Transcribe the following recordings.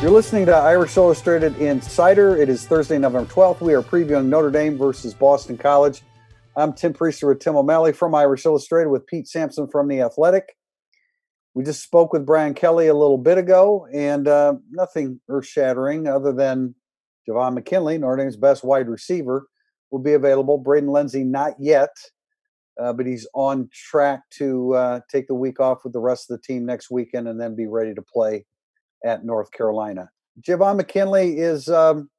You're listening to Irish Illustrated Insider. It is Thursday, November 12th. We are previewing Notre Dame versus Boston College. I'm Tim Prister with Tim O'Malley from Irish Illustrated with Pete Sampson from The Athletic. We just spoke with Brian Kelly a little bit ago, and uh, nothing earth shattering other than Javon McKinley, Notre Dame's best wide receiver, will be available. Braden Lenzy, not yet, uh, but he's on track to uh, take the week off with the rest of the team next weekend and then be ready to play at North Carolina. Javon McKinley is um,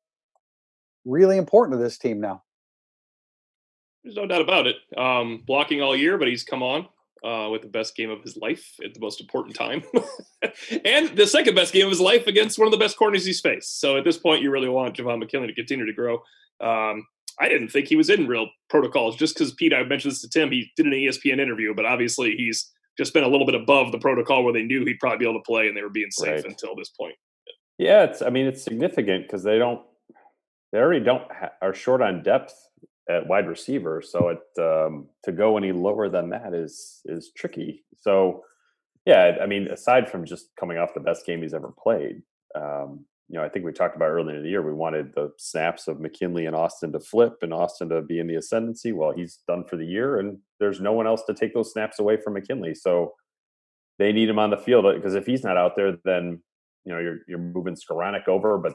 really important to this team now. There's no doubt about it. Um, blocking all year, but he's come on uh, with the best game of his life at the most important time, and the second best game of his life against one of the best corners he's faced. So at this point, you really want Javon McKinley to continue to grow. Um, I didn't think he was in real protocols just because Pete. I mentioned this to Tim. He did an ESPN interview, but obviously he's just been a little bit above the protocol where they knew he'd probably be able to play and they were being safe right. until this point. Yeah, it's. I mean, it's significant because they don't. They already don't ha- are short on depth at wide receiver, so it um, to go any lower than that is is tricky. So, yeah, I mean, aside from just coming off the best game he's ever played, um, you know, I think we talked about earlier in the year, we wanted the snaps of McKinley and Austin to flip and Austin to be in the ascendancy. Well, he's done for the year, and there's no one else to take those snaps away from McKinley. So they need him on the field uh, because if he's not out there, then you know you're you're moving Skowronek over, but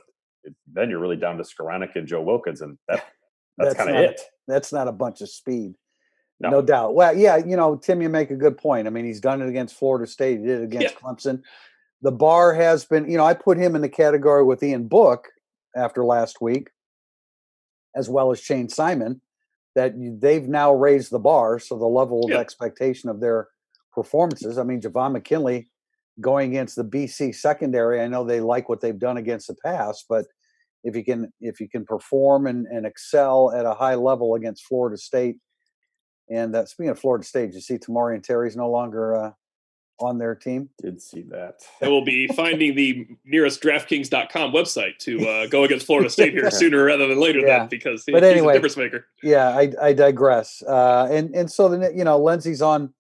then you're really down to Skowronek and Joe Wilkins, and that that's, that's kind of it. That's not a bunch of speed. No. no. doubt. Well, yeah, you know, Tim, you make a good point. I mean, he's done it against Florida State. He did it against yeah. Clemson the bar has been, you know, I put him in the category with Ian Book after last week, as well as Shayne Simon, that they've now raised the bar. So the level of yeah. expectation of their performances. I mean, Javon McKinley going against the BC secondary, I know they like what they've done against the pass, but if you can if you can perform and, and excel at a high level against Florida State, and uh, speaking of Florida State, you see Tamorrion Terry's no longer uh, on their team. Did see that. I will be finding the nearest DraftKings.com website to uh, go against Florida State here sooner rather than later. Yeah. Then because but he's anyway, a difference maker. Yeah, I, I digress. Uh, and and so then you know Lenzy's on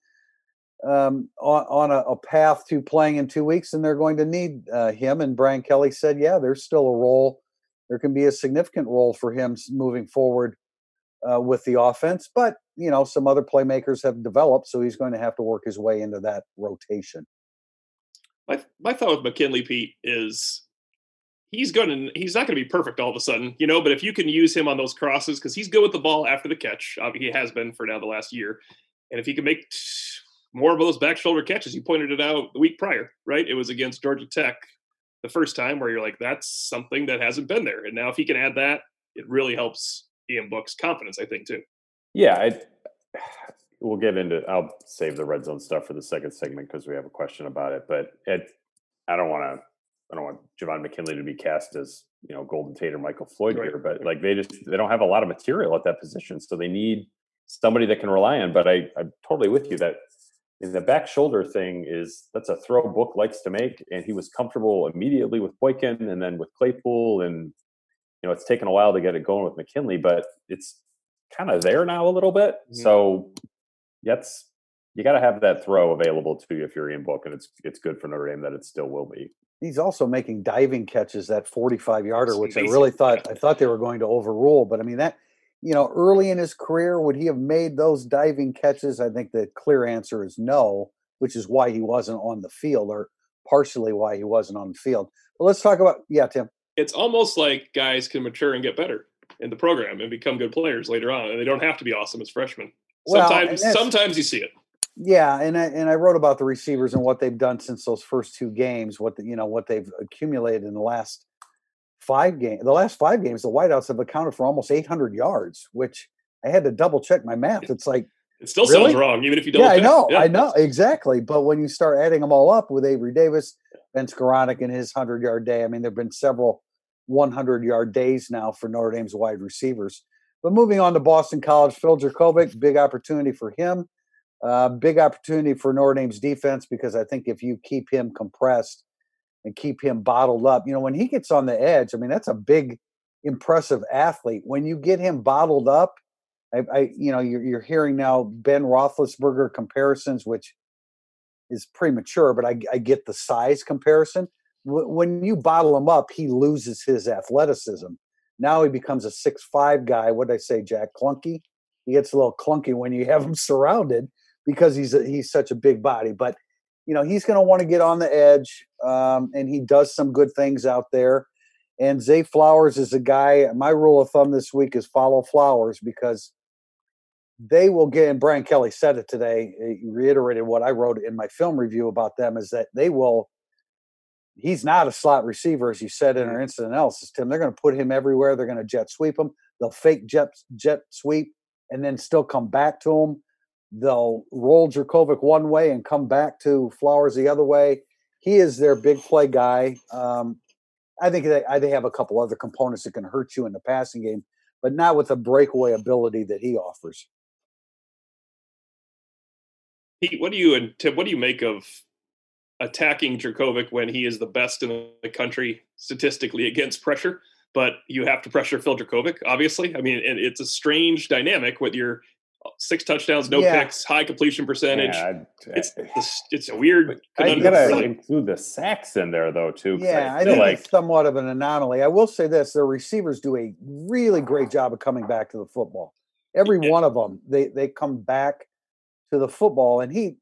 um, on, on a, a, path to playing in two weeks, and they're going to need uh, him. And Brian Kelly said, yeah, there's still a role. There can be a significant role for him moving forward uh, with the offense, but you know some other playmakers have developed, so he's going to have to work his way into that rotation. My my thought with McKinley Pete is he's going to he's not going to be perfect all of a sudden, you know. But if you can use him on those crosses because he's good with the ball after the catch, uh, he has been for now the last year, and if he can make more of those back shoulder catches, you pointed it out the week prior, right? It was against Georgia Tech the first time where you're like, that's something that hasn't been there, and now if he can add that, it really helps Ian Book's confidence, I think, too. Yeah, I, we'll get into. I'll save the red zone stuff for the second segment because we have a question about it. But it, I don't want to. I don't want Javon McKinley to be cast as you know Golden Tate or Michael Floyd right. here, but like they just they don't have a lot of material at that position, so they need somebody that can rely on. But I, I'm totally with you that in the back shoulder thing is that's a throw Book likes to make, and he was comfortable immediately with Boykin, and then with Claypool, and you know it's taken a while to get it going with McKinley, but it's kind of there now a little bit. Mm-hmm. So that's you got to have that throw available to you if you're Ian Book, and it's it's good for Notre Dame that it still will be. He's also making diving catches that 45 yarder, which I really thought I thought they were going to overrule. But I mean that you know early in his career would he have made those diving catches? I think the clear answer is no, which is why he wasn't on the field, or partially why he wasn't on the field. But let's talk about yeah, Tim. It's almost like guys can mature and get better in the program and become good players later on, and they don't have to be awesome as freshmen. Sometimes, well, sometimes you see it. Yeah, and I, and I wrote about the receivers and what they've done since those first two games. What the, you know what they've accumulated in the last five games. The last five games, the wideouts have accounted for almost 800 yards, which I had to double check my math. It's like it still really? sounds wrong, even if you don't. Yeah, I know, yeah. I know exactly. But when you start adding them all up with Avery Davis, Ben Skowronek and his hundred yard day, I mean, there've been several 100 yard days now for Notre Dame's wide receivers. But moving on to Boston College, Phil Jurkovec, big opportunity for him. Uh, big opportunity for Notre Dame's defense because I think if you keep him compressed and keep him bottled up, you know, when he gets on the edge, I mean, that's a big, impressive athlete. When you get him bottled up, I, I you know, you're, you're hearing now Ben Roethlisberger comparisons, which is premature, but I, I get the size comparison. when you bottle him up, he loses his athleticism. Now he becomes a six five guy. What did I say, Jack? Clunky. He gets a little clunky when you have him surrounded because he's a, he's such a big body. But you know he's going to want to get on the edge, um, and he does some good things out there. And Zay Flowers is a guy. My rule of thumb this week is follow Flowers because they will get. And Brian Kelly said it today. He reiterated what I wrote in my film review about them is that they will he's not a slot receiver, as you said in our instant analysis, Tim. They're going to put him everywhere. They're going to jet sweep him. They'll fake jet jet sweep and then still come back to him. They'll roll Jurkovec one way and come back to Flowers the other way. He is their big play guy. Um, I think they, they have a couple other components that can hurt you in the passing game, but not with the breakaway ability that he offers. Pete, what do you and Tim? What do you make of attacking Jurkovec when he is the best in the country statistically against pressure. But you have to pressure Phil Jurkovec, obviously. I mean, and it's a strange dynamic with your uh, six touchdowns, no yeah. picks, high completion percentage. Yeah, uh, it's it's a weird. You gotta include the sacks in there though too. Yeah, I, I think like... it's somewhat of an anomaly. I will say this: their receivers do a really great job of coming back to the football. Every yeah. one of them, they they come back to the football, and he,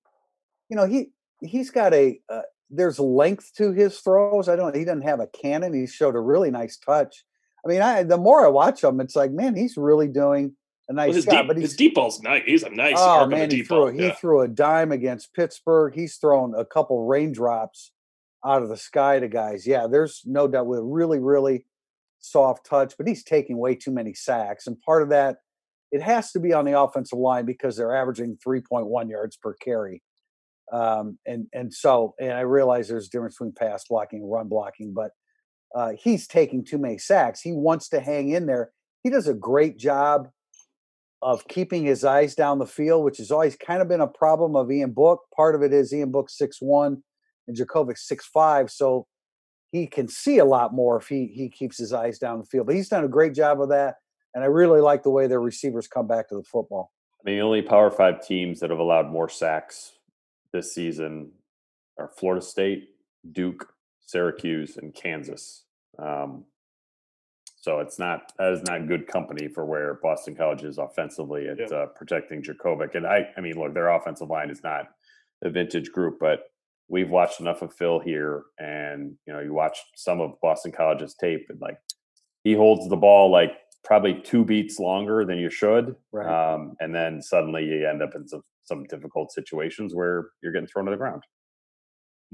you know, he he's got a uh, there's length to his throws. I don't. He doesn't have a cannon. He showed a really nice touch. I mean, I the more I watch him, it's like, man, he's really doing a nice well, his job. Deep, but his deep ball's nice. He's a nice. Oh man, he threw yeah. he threw a dime against Pittsburgh. He's thrown a couple raindrops out of the sky to guys. Yeah, there's no doubt with a really really soft touch, but he's taking way too many sacks, and part of that it has to be on the offensive line because they're averaging 3.1 yards per carry. Um, and and so and I realize there's a difference between pass blocking and run blocking, but uh, he's taking too many sacks. He wants to hang in there. He does a great job of keeping his eyes down the field, which has always kind of been a problem of Ian Book. Part of it is Ian Book six one and Jurkovec six five, so he can see a lot more if he he keeps his eyes down the field. But he's done a great job of that, and I really like the way their receivers come back to the football. I mean, the only Power Five teams that have allowed more sacks this season are Florida State, Duke, Syracuse, and Kansas. Um, so it's not that is not good company for where Boston College is offensively at yeah. uh, protecting Jurkovec. And I, I mean, look, their offensive line is not a vintage group, but we've watched enough of Phil here, and you know, you watch some of Boston College's tape, and like he holds the ball like probably two beats longer than you should, right. um, and then suddenly you end up in some some difficult situations where you're getting thrown to the ground.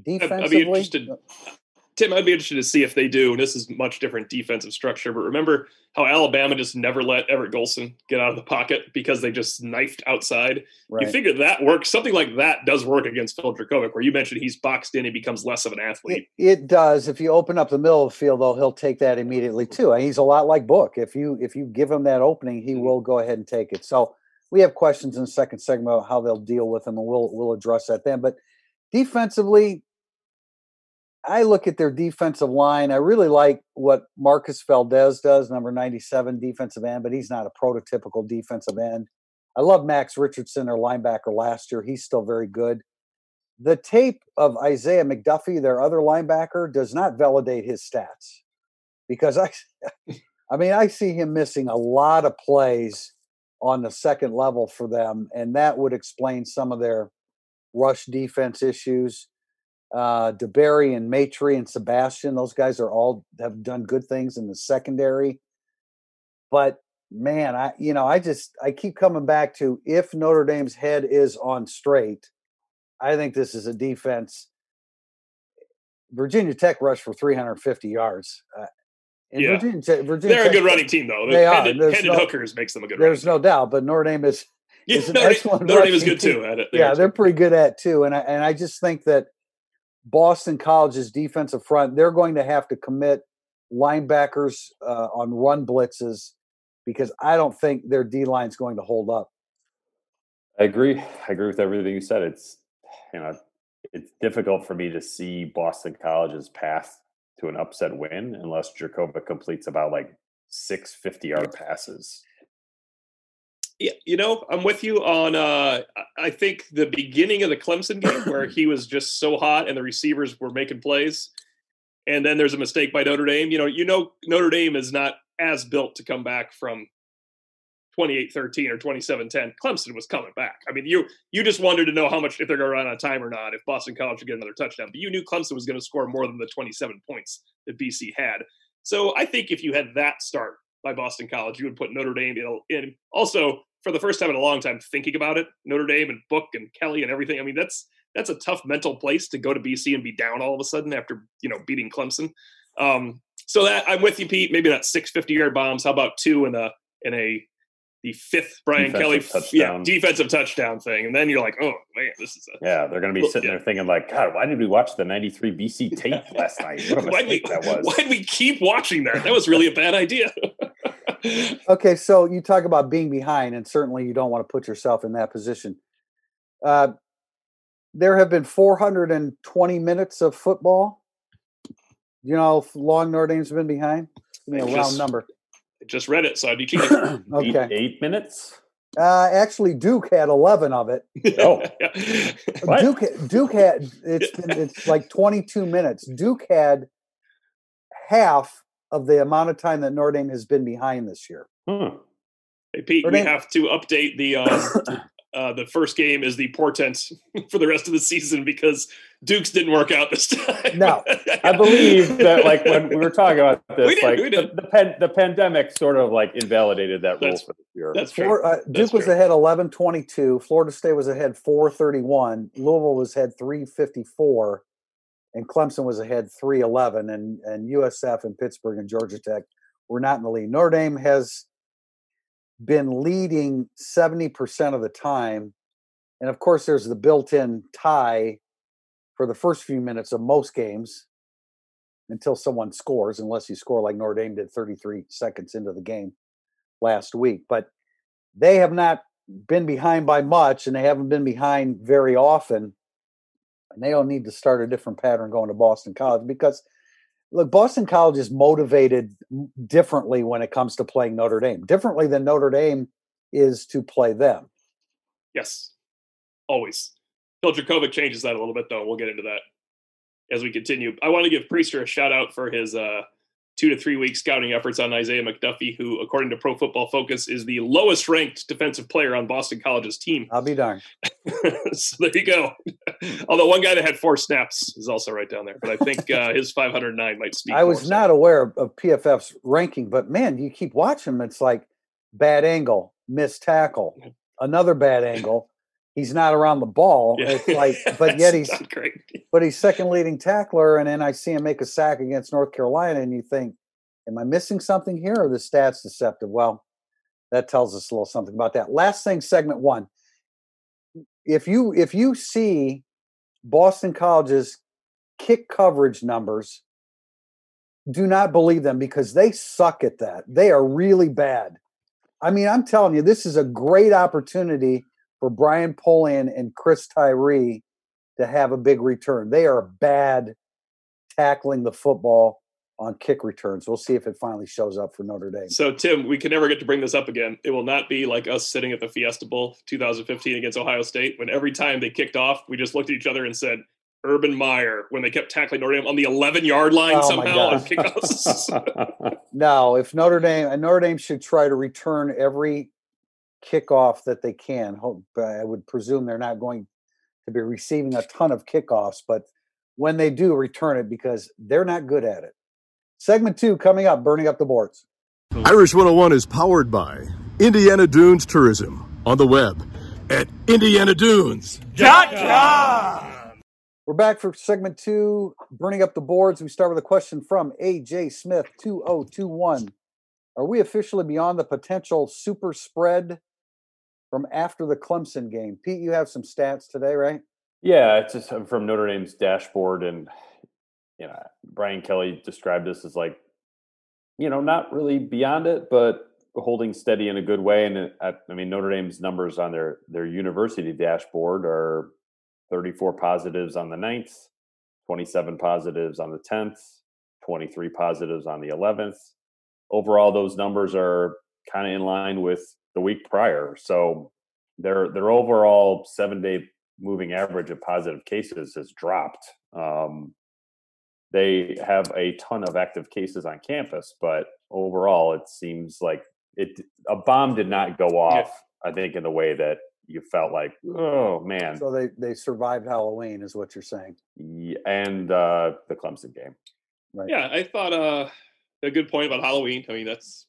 Defensively, I'd be interested. Tim, I'd be interested to see if they do. And this is much different defensive structure, but remember how Alabama just never let Everett Golson get out of the pocket because they just knifed outside. Right. You figure that works. Something like that does work against Phil Jurkovec, where you mentioned he's boxed in, he becomes less of an athlete. It, it, does. If you open up the middle of the field, though, he'll take that immediately too. And he's a lot like Book. If you if you give him that opening, he mm-hmm. will go ahead and take it. So we have questions in the second segment about how they'll deal with him, and we'll we'll address that then. But defensively, I look at their defensive line. I really like what Marcus Valdez does, number 97 defensive end, but he's not a prototypical defensive end. I love Max Richardson, their linebacker last year. He's still very good. The tape of Isaiah McDuffie, their other linebacker, does not validate his stats because I, I mean, I see him missing a lot of plays on the second level for them, and that would explain some of their rush defense issues. Uh, DeBerry and Maitre and Sebastian, those guys are all have done good things in the secondary. But man, I you know I just I keep coming back to if Notre Dame's head is on straight, I think this is a defense. Virginia Tech rushed for 350 yards. Uh, and yeah. Virginia, Virginia They're Tech, a good running team, though. They Hendon, are. Hendon no, Hookers makes them a good. There's no doubt, but Notre Dame is, yeah, is an Notre, excellent. Notre Dame is good team. too. At it. yeah, they're pretty good at too, and I, and I just think that Boston College's defensive front they're going to have to commit linebackers uh, on run blitzes because I don't think their D line is going to hold up. I agree. I agree with everything you said. It's you know it's difficult for me to see Boston College's path to an upset win unless Jurkovec completes about like six 50 yard passes. Yeah, you know, I'm with you on uh I think the beginning of the Clemson game where he was just so hot and the receivers were making plays. and then there's a mistake by Notre Dame. You know, you know Notre Dame is not as built to come back from 28-13 or 27-10. Clemson was coming back. I mean, you you just wanted to know how much if they're going to run out of time or not, if Boston College would get another touchdown. But you knew Clemson was going to score more than the 27 points that BC had. So I think if you had that start by Boston College, you would put Notre Dame in. Also, for the first time in a long time, thinking about it, Notre Dame and Book and Kelly and everything. I mean, that's that's a tough mental place to go to BC and be down all of a sudden after you know beating Clemson. Um, so that I'm with you, Pete. Maybe not six 50 yard bombs. How about two in a in a the fifth Brian Kelly touchdown. yeah defensive touchdown thing, and then you're like, oh man, this is a yeah. They're going to be sitting yeah. there thinking like, God, why did we watch the '93 BC tape last night? What a mistake we, that was. Why did we keep watching that? That was really a bad idea. okay, so you talk about being behind, and certainly you don't want to put yourself in that position. Uh, there have been 420 minutes of football. You know, long Notre Dame's been behind. Give me a round number. I just read it, so I'd be cheating. okay, eight, eight minutes. Uh, actually, Duke had 11 of it. Oh, Duke Duke had it's been, it's like 22 minutes. Duke had half of the amount of time that Notre Dame has been behind this year. Hmm. Hey Pete, Notre we Dame, have to update the um, uh, the first game is the portent for the rest of the season because Duke's didn't work out this time. No, I believe that like when we were talking about this, did, like the the, pan, the, pandemic sort of like invalidated that rule for this year. That's true. Uh, Duke that's was true. ahead 11-22. Florida State was ahead 431. Louisville was ahead 354. And Clemson was ahead 311. And, and USF and Pittsburgh and Georgia Tech were not in the lead. Notre Dame has been leading 70% of the time. And of course, there's the built in tie for the first few minutes of most games until someone scores, unless you score like Notre Dame did 33 seconds into the game last week. But they have not been behind by much and they haven't been behind very often. And they don't need to start a different pattern going to Boston College because look, Boston College is motivated differently when it comes to playing Notre Dame, differently than Notre Dame is to play them. Yes, always. Phil Jurkovec changes that a little bit, though. We'll get into that as we continue. I want to give Prister a shout out for his uh, two to three week scouting efforts on Isaiah McDuffie, who, according to Pro Football Focus, is the lowest ranked defensive player on Boston College's team. I'll be darned. so there you go. Although one guy that had four snaps is also right down there, but I think uh, his 509 might speak. I was not aware of, of PFF's ranking, but man, you keep watching him. It's like bad angle, missed tackle, another bad angle. He's not around the ball. Yeah. It's like, but yet he's great. But he's second leading tackler, and then I see him make a sack against North Carolina, and you think, am I missing something here, or the stats deceptive? Well, that tells us a little something about that. Last thing, segment one. If you if you see Boston College's kick coverage numbers, do not believe them because they suck at that. They are really bad. I mean, I'm telling you, this is a great opportunity for Brian Polian and Chris Tyree to have a big return. They are bad tackling the football on kick returns. We'll see if it finally shows up for Notre Dame. So, Tim, we can never get to bring this up again. It will not be like us sitting at the Fiesta Bowl 2015 against Ohio State when every time they kicked off, we just looked at each other and said, Urban Meyer when they kept tackling Notre Dame on the 11 yard line oh somehow on kickoffs. no, if Notre Dame, Notre Dame should try to return every kickoff that they can. Hope I would presume they're not going to be receiving a ton of kickoffs, but when they do, return it because they're not good at it. Segment two coming up, burning up the boards. Irish 101 is powered by Indiana Dunes Tourism on the web at indianadunes.com. We're back for segment two, burning up the boards. We start with a question from AJ Smith 2021. Are we officially beyond the potential super spread from after the Clemson game. Pete, you have some stats today, right? Yeah, it's just uh, from Notre Dame's dashboard, and you know, Brian Kelly described this as like, you know, not really beyond it, but holding steady in a good way. And uh, I mean, Notre Dame's numbers on their their university dashboard are 34 positives on the 9th, 27 positives on the 10th, 23 positives on the 11th. Overall, those numbers are kind of in line with the week prior. So their their overall seven day moving average of positive cases has dropped. Um, they have a ton of active cases on campus, but overall, it seems like it a bomb did not go off. Yeah. I think in the way that you felt like, oh man. So they they survived Halloween, is what you're saying. Yeah, and uh, the Clemson game. Right. Yeah, I thought uh, a good point about Halloween. I mean, that's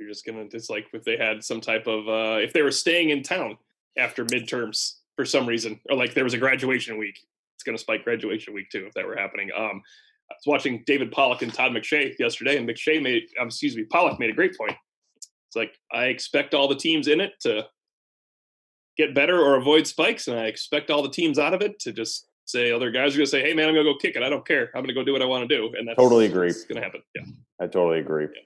you're just gonna. It's like if they had some type of uh, if they were staying in town after midterms for some reason, or like there was a graduation week. It's gonna spike graduation week too if that were happening. Um, I was watching David Pollack and Todd McShay yesterday, and McShay made, um, excuse me, Pollack made a great point. It's like I expect all the teams in it to get better or avoid spikes, and I expect all the teams out of it to just say other guys are going to say, "Hey, man, I'm going to go kick it. I don't care. I'm going to go do what I want to do," and that's totally agree. It's going to happen. Yeah, I totally agree. Yeah.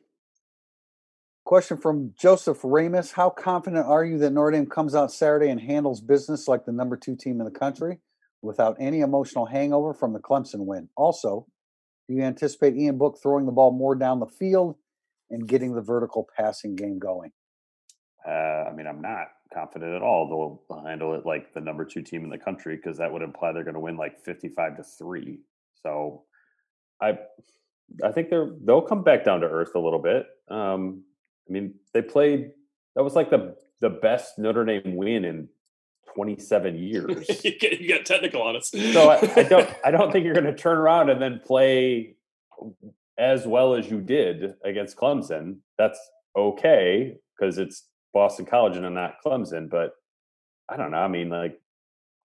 Question from Joseph Ramus: How confident are you that Notre Dame comes out Saturday and handles business like the number two team in the country without any emotional hangover from the Clemson win? Also, do you anticipate Ian Book throwing the ball more down the field and getting the vertical passing game going? Uh, I mean, I'm not confident at all they'll handle it like the number two team in the country because that would imply they're going to win like 55 to three. So, I, I think they're they'll come back down to earth a little bit. Um, I mean, they played. That was like the the best Notre Dame win in 27 years. you, got technical on us. so I, I, don't I don't think you're going to turn around and then play as well as you did against Clemson. That's okay because it's Boston College and not Clemson. But I don't know. I mean, like,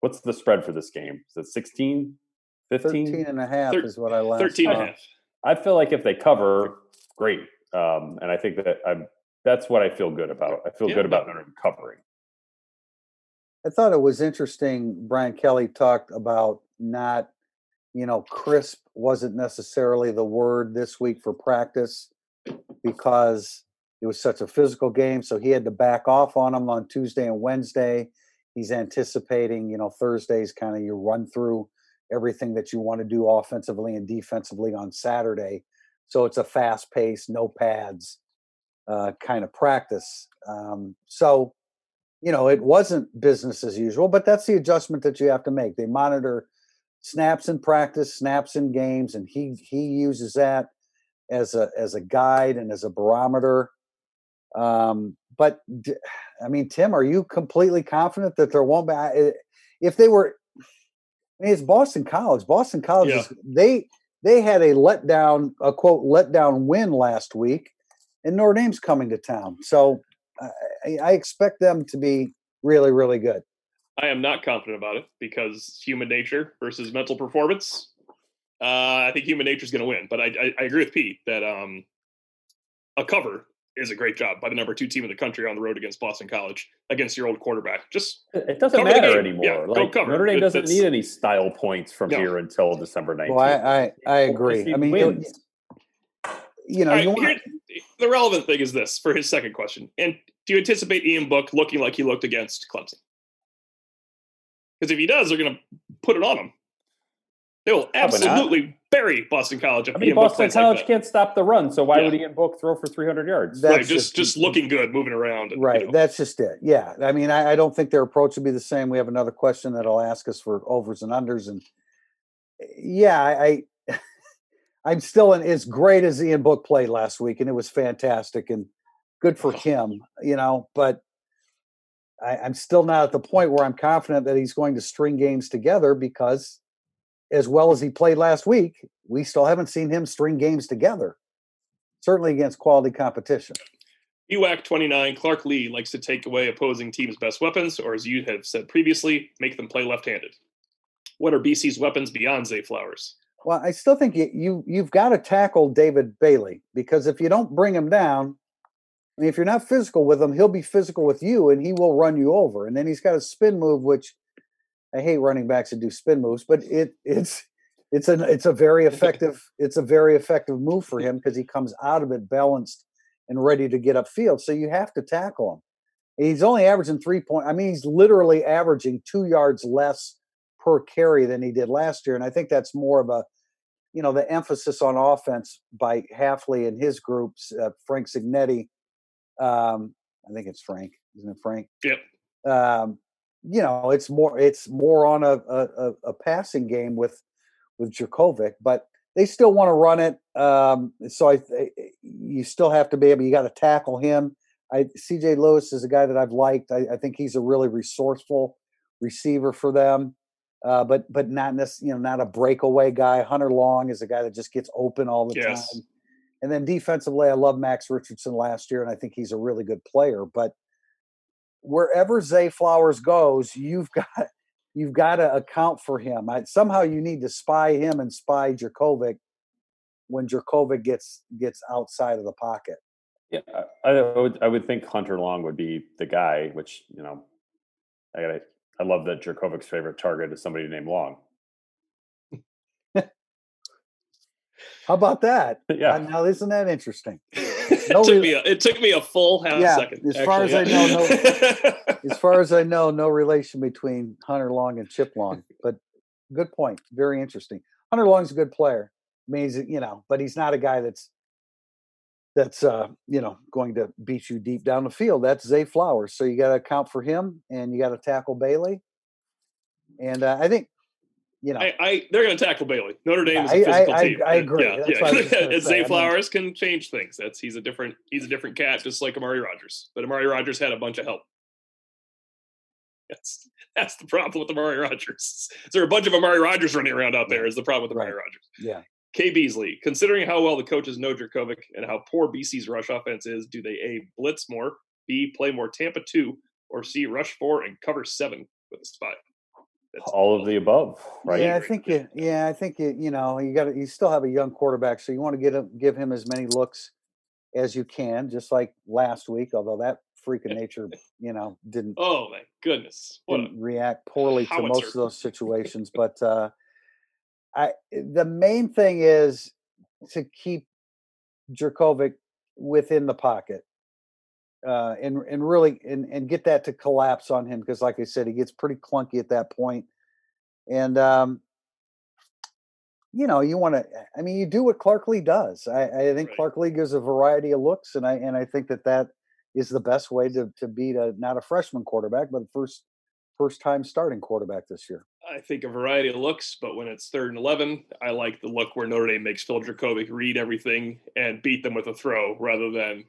what's the spread for this game? Is it 16, 15? 13 and a half Thir- is what I last 13 and a half. I feel like if they cover, great. Um, and I think that I'm that's what I feel good about. I feel yeah, good about Notre Dame covering. I thought it was interesting. Brian Kelly talked about not, you know, crisp wasn't necessarily the word this week for practice because it was such a physical game. So he had to back off on them on Tuesday and Wednesday. He's anticipating, you know, Thursday's kind of your run through everything that you want to do offensively and defensively on Saturday. So it's a fast pace, no pads uh, kind of practice. Um, so you know, it wasn't business as usual, but that's the adjustment that you have to make. They monitor snaps in practice, snaps in games, and he he uses that as a as a guide and as a barometer. Um, but I mean, Tim, are you completely confident that there won't be? If they were, I mean, it's Boston College. Boston College, yeah. is, they they had a letdown, a quote letdown win last week, and Notre Dame's coming to town. So I, I expect them to be really, really good. I am not confident about it because human nature versus mental performance. Uh, I think human nature is going to win, but I, I, I, agree with Pete that um, a cover is a great job by the number two team in the country on the road against Boston College against your old quarterback. Just it doesn't matter anymore. Yeah, like Notre Dame doesn't need any style points from no. here until December nineteenth. Well, I, I, I agree. I mean, wins. you know, right, you want... the relevant thing is this for his second question, and do you anticipate Ian Book looking like he looked against Clemson? Because if he does, they're going to put it on him. They will absolutely bury Boston College. I mean, Ian Boston College like can't stop the run, so why yeah. would Ian Book throw for 300 yards? That's right, just just, just looking good, moving around. And, right, you know. that's just it. Yeah, I mean, I, I, don't think their approach would be the same. We have another question that'll ask us for overs and unders, and yeah, I, I I'm still in as great as Ian Book played last week, and it was fantastic. And good for oh. him, you know, but I, I'm still not at the point where I'm confident that he's going to string games together because as well as he played last week, we still haven't seen him string games together, certainly against quality competition. UAC 29, Clark Lea likes to take away opposing teams' best weapons, or as you have said previously, make them play left handed. What are BC's weapons beyond Zay Flowers? Well, I still think you, you you've got to tackle David Bailey because if you don't bring him down, I mean, if you're not physical with him, he'll be physical with you and he will run you over. And then he's got a spin move, which I hate running backs that do spin moves, but it it's it's a it's a very effective it's a very effective move for him because he comes out of it balanced and ready to get upfield. So you have to tackle him. He's only averaging three point. I mean, he's literally averaging two yards less per carry than he did last year, and I think that's more of a you know the emphasis on offense by Hafley and his groups, uh, Frank Cignetti. um, I think it's Frank, isn't it Frank? Yep. Um, you know, it's more it's more on a, a, a passing game with with Jurkovec, but they still want to run it. Um, so I, you still have to be able. You got to tackle him. I C.J. Lewis is a guy that I've liked. I, I think he's a really resourceful receiver for them, uh, but but not this, you know, not a breakaway guy. Hunter Long is a guy that just gets open all the yes. time. And then defensively, I love Max Richardson last year, and I think he's a really good player. But wherever Zay Flowers goes, you've got you've got to account for him. I, somehow you need to spy him and spy Jurkovec when Jurkovec gets gets outside of the pocket. Yeah, I, I, would I would think Hunter Long would be the guy. Which you know, I got I love that Jurkovec's favorite target is somebody named Long. How about that? Yeah. Uh, now, isn't that interesting? No it, took me a, it took me a full half yeah, second. As actually, far as yeah. I know, no, as far as I know, no relation between Hunter Long and Chip Long. But good point. Very interesting. Hunter Long's a good player. Means you know, but he's not a guy that's that's uh, you know going to beat you deep down the field. That's Zay Flowers. So you got to account for him, and you got to tackle Bailey. And uh, I think you know, I, I they're going to tackle Bailey. Notre Dame is a physical I, team. I, I agree. Yeah, yeah. Zay Flowers can change things. That's he's a different he's a different cat, just like Amari Rodgers. But Amari Rodgers had a bunch of help. That's that's the problem with Amari Rodgers. Is there a bunch of Amari Rodgers running around out there? Is the problem with Amari right. Rodgers? Yeah. K. Beasley, considering how well the coaches know Jurkovec and how poor BC's rush offense is, do they a blitz more, b play more Tampa two, or c rush four and cover seven with a spot? That's all of the above, right? Yeah, I think you. Yeah, I think you. You know, you got to. You still have a young quarterback, so you want to get him, give him as many looks as you can, just like last week. Although that freak of nature, you know, didn't. Oh my goodness! What didn't react poorly to most of those situations, but uh, I. The main thing is to keep Jurkovec within the pocket uh, and and really and and get that to collapse on him because, like I said, he gets pretty clunky at that point. And um, you know, you want to. I mean, you do what Clark Lea does. I, I think right. Clark Lea gives a variety of looks, and I and I think that that is the best way to to beat a not a freshman quarterback, but first first time starting quarterback this year. I think a variety of looks, but when it's third and eleven, I like the look where Notre Dame makes Phil Jurkovec read everything and beat them with a throw rather than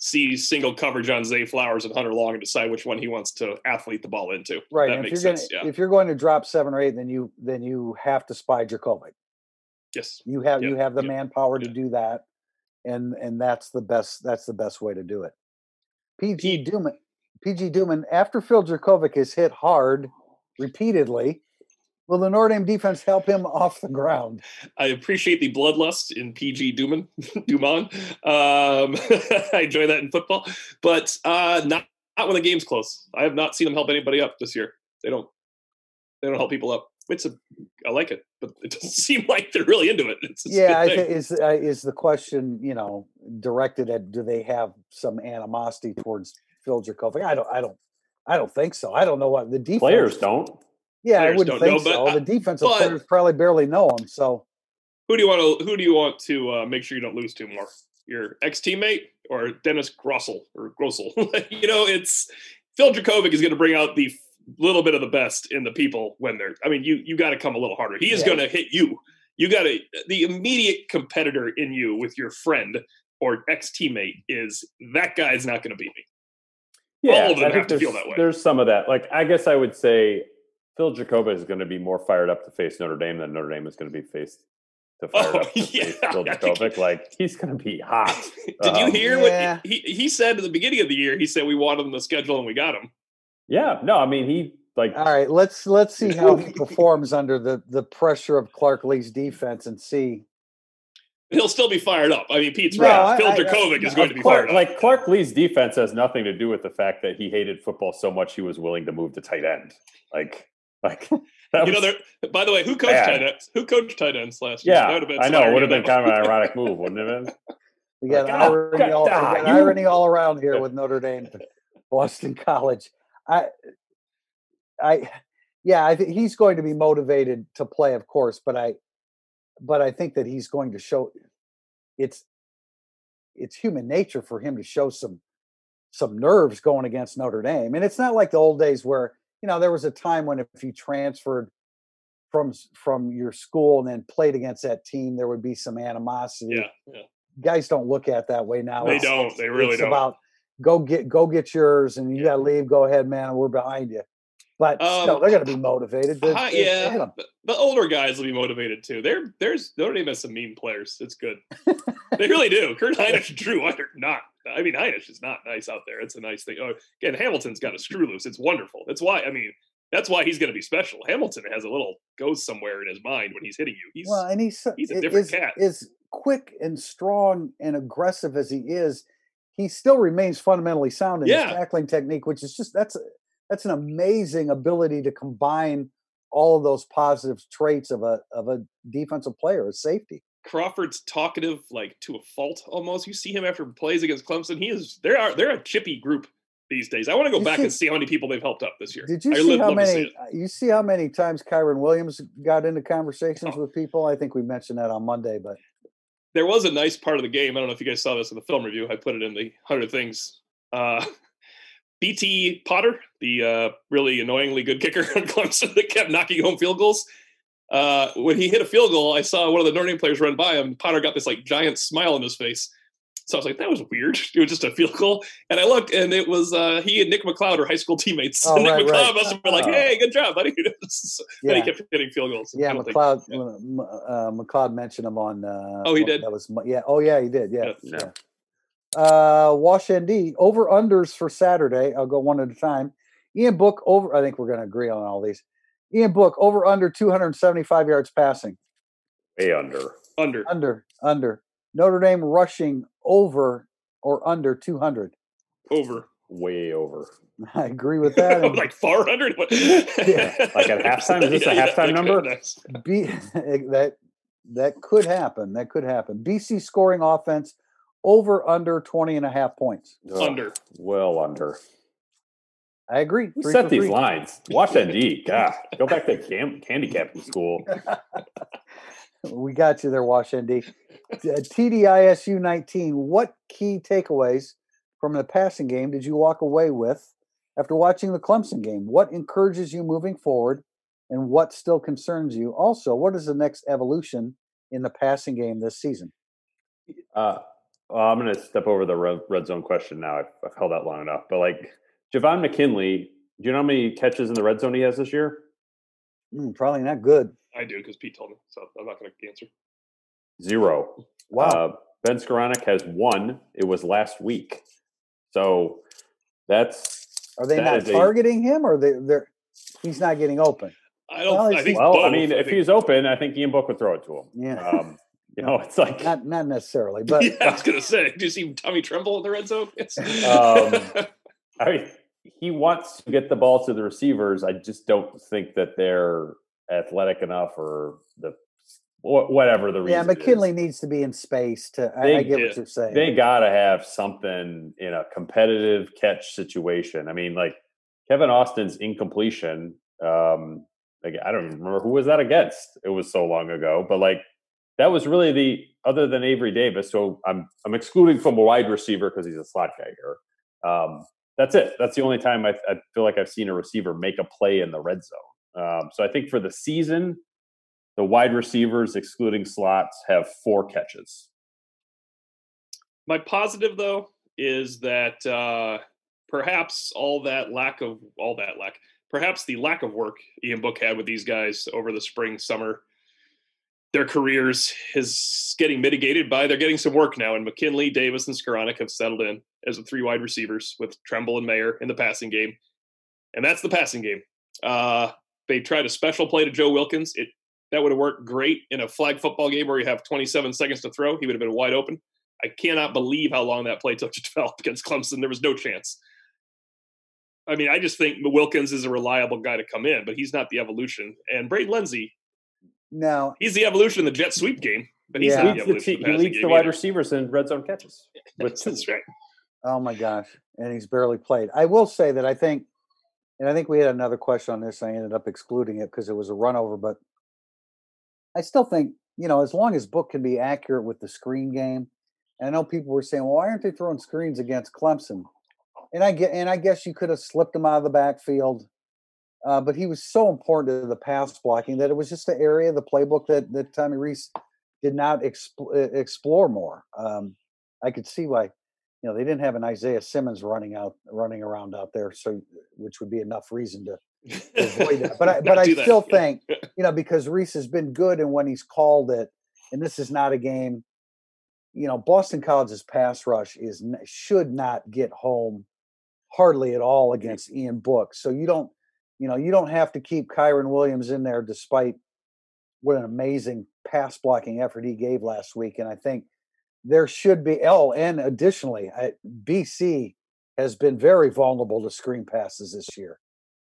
see single coverage on Zay Flowers and Hunter Long and decide which one he wants to athlete the ball into. Right. That if you're Gonna, yeah. If you're going to drop seven or eight, then you then you have to spy Jurkovec. Yes. You have you have the manpower to do that, and and that's the best that's the best way to do it. PG Duman PG Duman after Phil Jurkovec is hit hard repeatedly Will the Notre Dame defense help him off the ground? I appreciate the bloodlust in PG Duman. Duman. Um, I enjoy that in football, but uh, not not when the game's close. I have not seen them help anybody up this year. They don't. They don't help people up. It's a. I like it, but it doesn't seem like they're really into it. It's, it's yeah, I think is uh, is the question you know directed at do they have some animosity towards Phil Jurkovec? I don't. I don't. I don't think so. I don't know what the defense players don't. Yeah, I wouldn't think know, so. the defensive but, players probably barely know him. So, who do you want to who do you want to uh, make sure you don't lose to more? Your ex teammate or Dennis Grosel or Grosel? you know, it's Phil Jurkovec is going to bring out the little bit of the best in the people when they're. I mean, you you got to come a little harder. He is yeah. going to hit you. You got to the immediate competitor in you with your friend or ex teammate is that guy's not going to beat me. Yeah, All of them I have to feel that way. There's some of that. Like I guess I would say Phil Jurkovec is going to be more fired up to face Notre Dame than Notre Dame is going to be faced to fire oh, up to yeah. face Phil Jurkovec. Like he's going to be hot. Did um, you hear yeah. what he, he said at the beginning of the year? He said we wanted him to schedule and we got him. Yeah, no, I mean he like. All right, let's let's see how he performs under the the pressure of Clark Lea's defense and see he'll still be fired up. I mean, Pete's no, right. Phil Jurkovec is going to be Clark, fired up. Like Clark Lea's defense has nothing to do with the fact that he hated football so much he was willing to move to tight end. Like like you know, there. By the way, who coached bad. tight ends? Who coached tight ends last year? Yeah, I know. It would have been kind of an ironic move, wouldn't it have been? We got, like, ah, irony, all, we got irony all around here with Notre Dame, Boston College. I, I, yeah, I think he's going to be motivated to play, of course, but I, but I think that he's going to show. It's, it's human nature for him to show some, some nerves going against Notre Dame, and it's not like the old days where you know, there was a time when if you transferred from from your school and then played against that team, there would be some animosity. Yeah, yeah. Guys don't look at that way now. They It's- don't. They really it's don't. about go get go get yours, and you Yeah. got to leave. Go ahead, man. We're behind you. But still, Um, they're going to be motivated. to- Uh, hit yeah, the, the older guys will be motivated too. They're there's Notre Dame has some mean players. It's good. they really do. Kurt Hinish, Drew Under, not. I mean, Hinish is not nice out there. It's a nice thing. Oh, again, Hamilton's got a screw loose. It's wonderful. That's why. I mean, that's why he's going to be special. Hamilton has a little goes somewhere in his mind when he's hitting you. He's well, and he's he's a different is, cat. As quick and strong and aggressive as he is, he still remains fundamentally sound in Yeah. his tackling technique, which is just that's a, that's an amazing ability to combine all of those positive traits of a of a defensive player, a safety. Crawford's talkative like to a fault almost. You see him after plays against Clemson. He is. They are. They're a chippy group these days. I want to go back see- and see how many people they've helped up this year. Did you I see would how see many? uh, You see how many times Kyren Williams got into conversations Oh. with people? I think we mentioned that on Monday, but there was a nice part of the game. I don't know if you guys saw this in the film review. I put it in the hundred things. Uh, BT Potter, the uh, really annoyingly good kicker on Clemson that kept knocking home field goals. Uh, when he hit a field goal, I saw one of the Notre Dame players run by him. Potter got this like giant smile on his face. So I was like, that was weird. It was just a field goal. And I looked and it was uh, he and Nick McCloud are high school teammates. Oh, Nick right, McCloud right. must have been like, Oh. hey, good job, buddy. yeah, he kept hitting field goals. Yeah. think- McCloud, yeah. uh, uh, McCloud mentioned him on. Uh, Oh, he did? That was yeah. Oh yeah, he did. Yeah. Yeah. yeah. Uh, Wash ND over unders for Saturday. I'll go one at a time. Ian Book over. I think we're going to agree on all these. Ian Book over under 275 yards passing. Way under. Under. Under under. Notre Dame rushing over or under 200. Over. Way over. I agree with that. and like far under. Yeah. Like at halftime? Is this a halftime number? B, that that could happen. That could happen. BC scoring offense over under 20 and a half points. Ugh, Under. Well under. I agree. Who set these three. lines? Watch ND. God, go back to cam- candy capping school. We got you there, Wash ND. T- uh, TDISU 19. What key takeaways from the passing game did you walk away with after watching the Clemson game? What encourages you moving forward and what still concerns you? Also, what is the next evolution in the passing game this season? Uh, well, I'm going to step over the red, red zone question now. I've, I've held that long enough. But like Javon McKinley, do you know how many catches in the red zone he has this year? Mm, probably not good. I do because Pete told me, so I'm not going to answer. Zero. Wow. Uh, ben Skowronek has one. It was last week. So that's Are they that not is a- targeting him or they, they're he's not getting open? I don't. Well, I think. well. I mean, I if think- he's open, I think Ian Book would throw it to him. Yeah. Um, you know, it's like Not not necessarily, but yeah, I was going to say, do you see Tommy Tremble in the red zone? Yes. Um, I mean, he wants to get the ball to the receivers. I just don't think that they're athletic enough or the whatever the reason. yeah, is. McKinley needs to be in space to. I, I get what you're saying. They got to have something in a competitive catch situation. I mean, like Kevin Austin's incompletion. Um, like I don't even remember who was that against. It was so long ago, but like that was really the other than Avery Davis. So I'm I'm excluding from a wide receiver because he's a slot guy here. Um, that's it. That's the only time I, I feel like I've seen a receiver make a play in the red zone. Um, so I think for the season, the wide receivers, excluding slots, have four catches. My positive though is that uh, perhaps all that lack of all that lack, perhaps the lack of work Ian Book had with these guys over the spring summer, their careers is getting mitigated by they're getting some work now. And McKinley, Davis, and Skowronek have settled in as the three wide receivers with Tremble and Mayer in the passing game, and that's the passing game. Uh, they tried a special play to Joe Wilkins. It that would have worked great in a flag football game where you have 27 seconds to throw. He would have been wide open. I cannot believe how long that play took to develop against Clemson. There was no chance. I mean, I just think Wilkins is a reliable guy to come in, but he's not the evolution. And Braden Lenzy, now, he's the evolution in the jet sweep game, but he's Yeah. not He the leads evolution. the, in he passing leads the wide either. receivers in red zone catches with two. That's right. Oh my gosh, and he's barely played. I will say that I think, and I think we had another question on this. I ended up excluding it because it was a run over, but I still think you know as long as Book can be accurate with the screen game. And I know people were saying, "Well, why aren't they throwing screens against Clemson?" And I get, and I guess you could have slipped them out of the backfield. uh, but he was so important to the pass blocking that it was just an area of the playbook that that Tommy Rees did not exp- explore more. Um, I could see why, you know, they didn't have an Isaiah Simmons running out, running around out there, so which would be enough reason to avoid that. But I, but I still think, you know, because Rees has been good, and when he's called it, and this is not a game, you know, Boston College's pass rush is should not get home hardly at all against Ian Book. So you don't, you know, you don't have to keep Kyren Williams in there despite what an amazing pass blocking effort he gave last week. And I think there should be, oh, and additionally, I, BC has been very vulnerable to screen passes this year.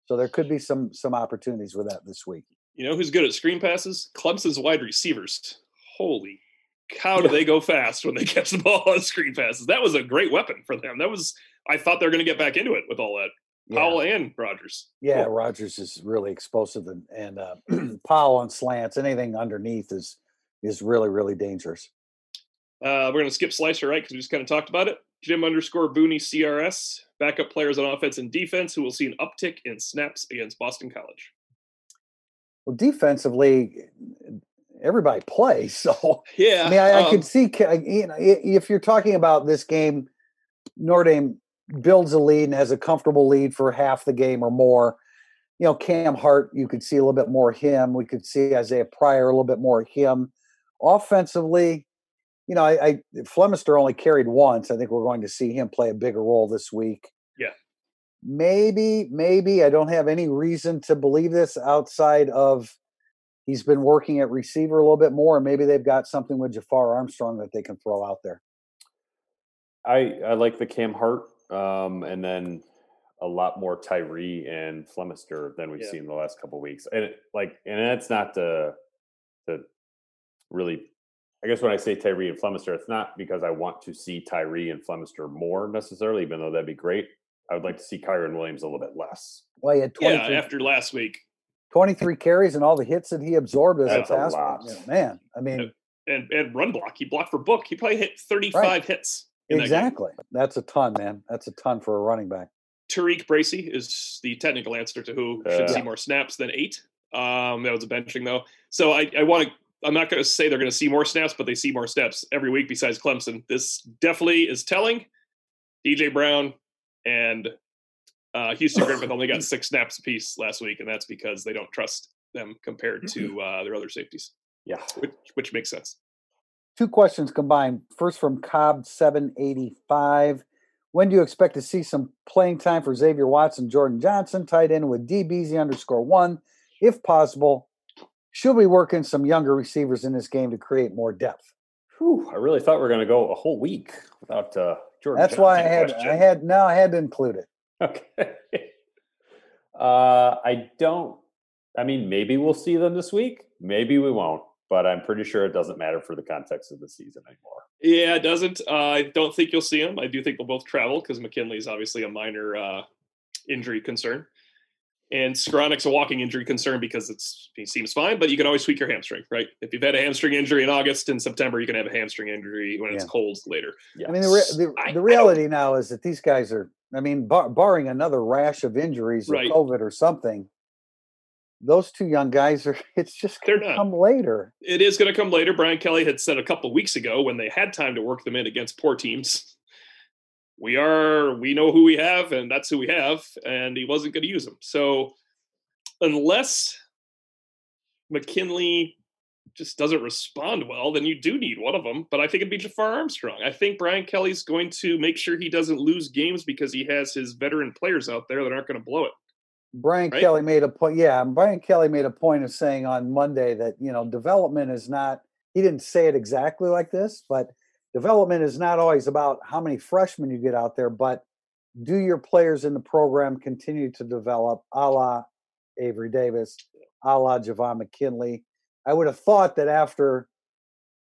So there could be some some opportunities with that this week. You know who's good at screen passes? Clemson's wide receivers. Holy cow, do they go fast when they catch the ball on screen passes? That was a great weapon for them. That was I thought they were going to get back into it with all that. Yeah. Powell and Rodgers. Yeah, cool. Rodgers is really explosive, and, and uh, Powell on slants, anything underneath is is really really dangerous. Uh, we're going to skip Slicer, right? Because we just kind of talked about it. Jim underscore Booney CRS, backup players on offense and defense who will see an uptick in snaps against Boston College. Well, defensively, everybody plays. So yeah, I mean, I, um, I could see you know if you're talking about this game, Notre Dame builds a lead and has a comfortable lead for half the game or more. You know, Cam Hart, you could see a little bit more him. We could see Isaiah Pryor a little bit more him. Offensively, you know, I, I Flemister only carried once. I think we're going to see him play a bigger role this week. Yeah. Maybe, maybe I don't have any reason to believe this outside of he's been working at receiver a little bit more, and maybe they've got something with Jafar Armstrong that they can throw out there. I I like the Cam Hart, um, and then a lot more Tyree and Flemister than we've yeah. seen the last couple weeks, and it, like, and that's not the the really I guess when I say Tyree and Flemister, it's not because I want to see Tyree and Flemister more necessarily, even though that'd be great. I would like to see Kyren Williams a little bit less. Well, he had yeah, after last week, 23 carries and all the hits that he absorbed as That's a pass. A man, I mean, and, and run block. He blocked for book. He probably hit 35 right. hits. Exactly. That That's a ton, man. That's a ton for a running back. TaRiq Bracy is the technical answer to who uh, should see more snaps than eight. Um, that was a benching though. So I, I want to I'm not going to say they're going to see more snaps, but they see more steps every week besides Clemson. This definitely is telling. DJ Brown and uh, Houston Griffith only got six snaps apiece last week, and that's because they don't trust them compared to uh, their other safeties. Yeah, which, which makes sense. Two questions combined. First from Cobb seven eighty five. When do you expect to see some playing time for Xavier Watson, Jordan Johnson, tied in with DBZ underscore one, if possible? Should we work in some younger receivers in this game to create more depth? Whew, I really thought we were going to go a whole week without uh, Jordan. That's Johnson why I had question. I had now I had to include it. Okay. uh, I don't. I mean, maybe we'll see them this week. Maybe we won't. But I'm pretty sure it doesn't matter for the context of the season anymore. Yeah, it doesn't. Uh, I don't think you'll see them. I do think they'll both travel because McKinley is obviously a minor uh, injury concern. And Skowronek's a walking injury concern because it's he seems fine, but you can always tweak your hamstring, right? If you've had a hamstring injury in August and September, you can have a hamstring injury when yeah. it's cold later. Yeah. I mean, the, re- the, the reality now is that these guys are, I mean, bar- barring another rash of injuries or right. COVID or something, those two young guys are, it's just going to come later. It is going to come later. Brian Kelly had said a couple weeks ago when they had time to work them in against poor teams we are we know who we have and that's who we have and he wasn't going to use them so unless mckinley just doesn't respond well then you do need one of them but i think it'd be jafar armstrong. I think brian kelly's going to make sure he doesn't lose games because he has his veteran players out there that aren't going to blow it. Brian right? kelly made a point yeah brian kelly made a point of saying on monday that you know development is not he didn't say it exactly like this but development is not always about how many freshmen you get out there, but do your players in the program continue to develop a la Avery Davis, a la Javon McKinley? I would have thought that after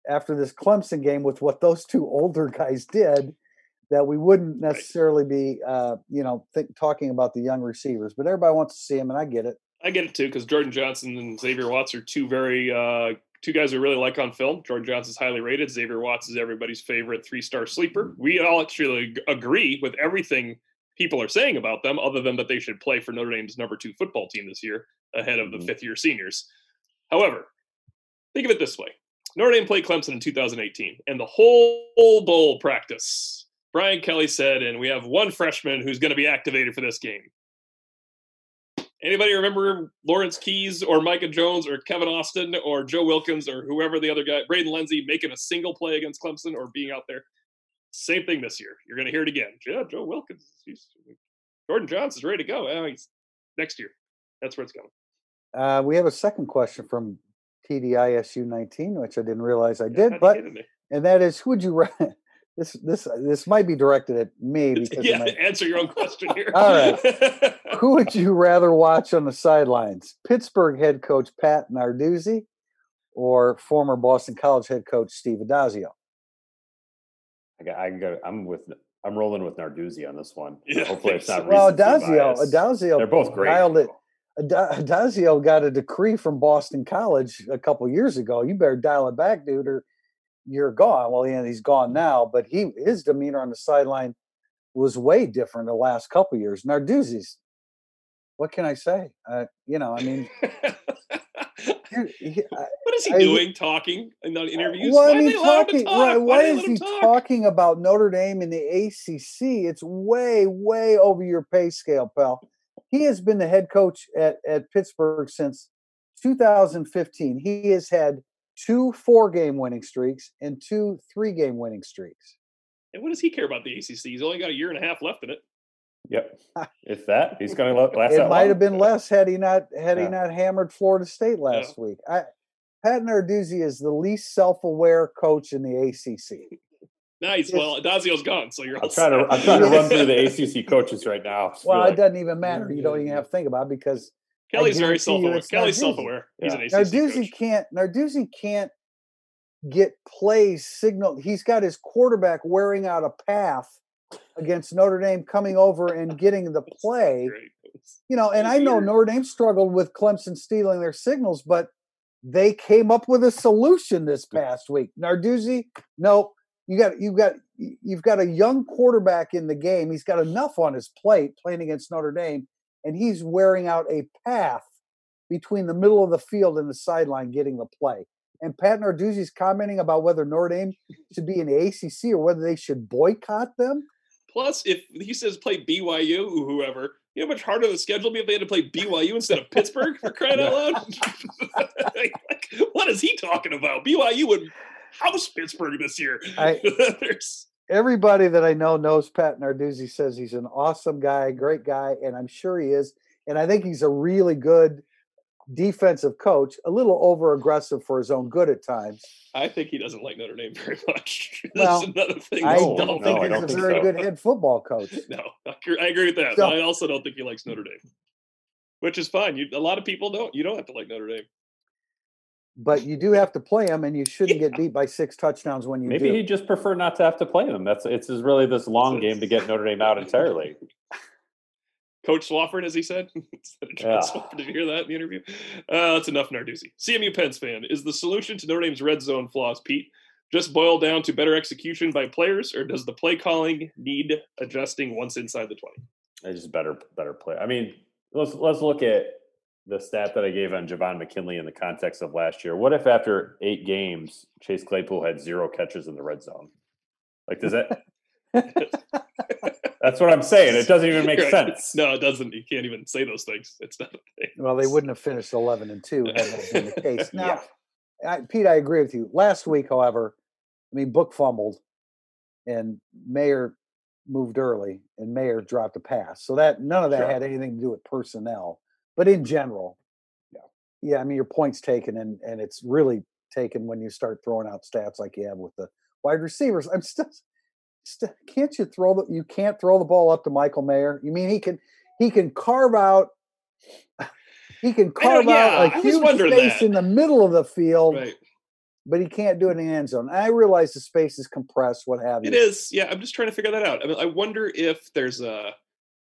after this Clemson game with what those two older guys did, that we wouldn't necessarily be, uh, you know, think, talking about the young receivers. But everybody wants to see them, and I get it. I get it too because Jordan Johnson and Xavier Watts are two very uh, two guys we really like on film. Jordan Johnson's highly rated. Xavier Watts is everybody's favorite three star sleeper. We all actually agree with everything people are saying about them, other than that they should play for Notre Dame's number two football team this year ahead of the mm-hmm. fifth year seniors. However, think of it this way Notre Dame played Clemson in 2018, and the whole bowl practice, Brian Kelly said, and we have one freshman who's going to be activated for this game. Anybody remember Lawrence Keys or Micah Jones or Kevin Austin or Joe Wilkins or whoever the other guy, Braden Lenzy, making a single play against Clemson or being out there? Same thing this year. You're going to hear it again. Yeah, Joe Wilkins. He's, Jordan Johnson's ready to go. He's next year. That's where it's going. Uh, we have a second question from TDISU 19, which I didn't realize I did, but and that is, who would you this this this might be directed at me because yeah, my, answer your own question here. All right, who would you rather watch on the sidelines? Pittsburgh head coach Pat Narduzzi or former Boston College head coach Steve Addazio? I got, I got, I'm with I'm rolling with Narduzzi on this one. Yeah, Hopefully it's not. Well, Addazio, Addazio, they're both great. Dialed it, Addazio got a decree from Boston College a couple years ago. You better dial it back, dude, or you're gone. Well, yeah, he's gone now, but he his demeanor on the sideline was way different the last couple years. Narduzzi's, what can I say? Uh, you know, I mean, he, what is he I, doing? Talking in the interviews? Why, why, talking, why, why is he talk? talking about Notre Dame in the ACC? It's way, way over your pay scale, pal he has been the head coach at, at Pittsburgh since 2015. He has had two four game winning streaks and two three game winning streaks. And what does he care about the ACC? He's only got a year and a half left in it. Yep, it's that he's going to last. Out. It might have been less had he not had yeah. he not hammered Florida State last yeah. week. I, Pat Narduzzi is the least self aware coach in the ACC. Nice. Well, Dazio's gone, so you're. I'm trying to. I'm trying to run through the ACC coaches right now. Well, like, it doesn't even matter. You don't even have to think about it because Kelly's very self-aware. Kelly's self-aware. He's yeah. an ACC Narduzzi coach. can't. Narduzzi can't get plays signal. He's got his quarterback wearing out a path against Notre Dame, coming over and getting the play. You know, and I know Notre Dame struggled with Clemson stealing their signals, but they came up with a solution this past week. Narduzzi, nope you got you got you've got a young quarterback in the game. He's got enough on his plate playing against Notre Dame, and he's wearing out a path between the middle of the field and the sideline getting the play. And Pat Narduzzi's commenting about whether Notre Dame should be in the ACC or whether they should boycott them. Plus, if he says play BYU or whoever, you know how much harder the schedule be if they had to play BYU instead of Pittsburgh for crying out loud? like, what is he talking about? BYU would house Pittsburgh this year. I, everybody that I know knows Pat Narduzzi says he's an awesome guy, great guy, and I'm sure he is. And I think he's a really good defensive coach, a little over aggressive for his own good at times. I think he doesn't like Notre Dame very much. Well, another thing. I don't no, think he's a very so. good head football coach. No, I agree with that. So, I also don't think he likes Notre Dame, which is fine. You, a lot of people don't. You don't have to like Notre Dame but you do have to play him, and you shouldn't yeah. get beat by six touchdowns when you maybe do. he just prefer not to have to play them. That's it's really this long game to get Notre Dame out entirely. Coach Swofford, as he said. yeah. Swofford, did you hear that in the interview? Uh, that's enough, Narduzzi. CMU Pens fan, is the solution to Notre Dame's red zone flaws, Pete, just boil down to better execution by players, or does the play calling need adjusting once inside the twenty? It's just better, better play. I mean, let's let's look at the stat that I gave on Javon McKinley in the context of last year. What if after eight games, Chase Claypool had zero catches in the red zone? Like, does that? That's what I'm saying. It doesn't even make right. sense. No, it doesn't. You can't even say those things. It's not a thing. Well, they wouldn't have finished 11 and two had that been the case. Now, yeah. I, Pete, I agree with you. Last week, however, I mean, Book fumbled, and Mayer moved early, and Mayer dropped a pass. So that none of that sure. had anything to do with personnel but in general, yeah, yeah. I mean, your point's taken, and and it's really taken when you start throwing out stats like you have with the wide receivers. I'm still, still can't you throw the you can't throw the ball up to Michael Mayer? You mean he can he can carve out he can carve yeah, out a huge space that. in the middle of the field. Right. But he can't do it in the end zone. I realize the space is compressed, what have you. It is, yeah. I'm just trying to figure that out. I mean, I wonder if there's a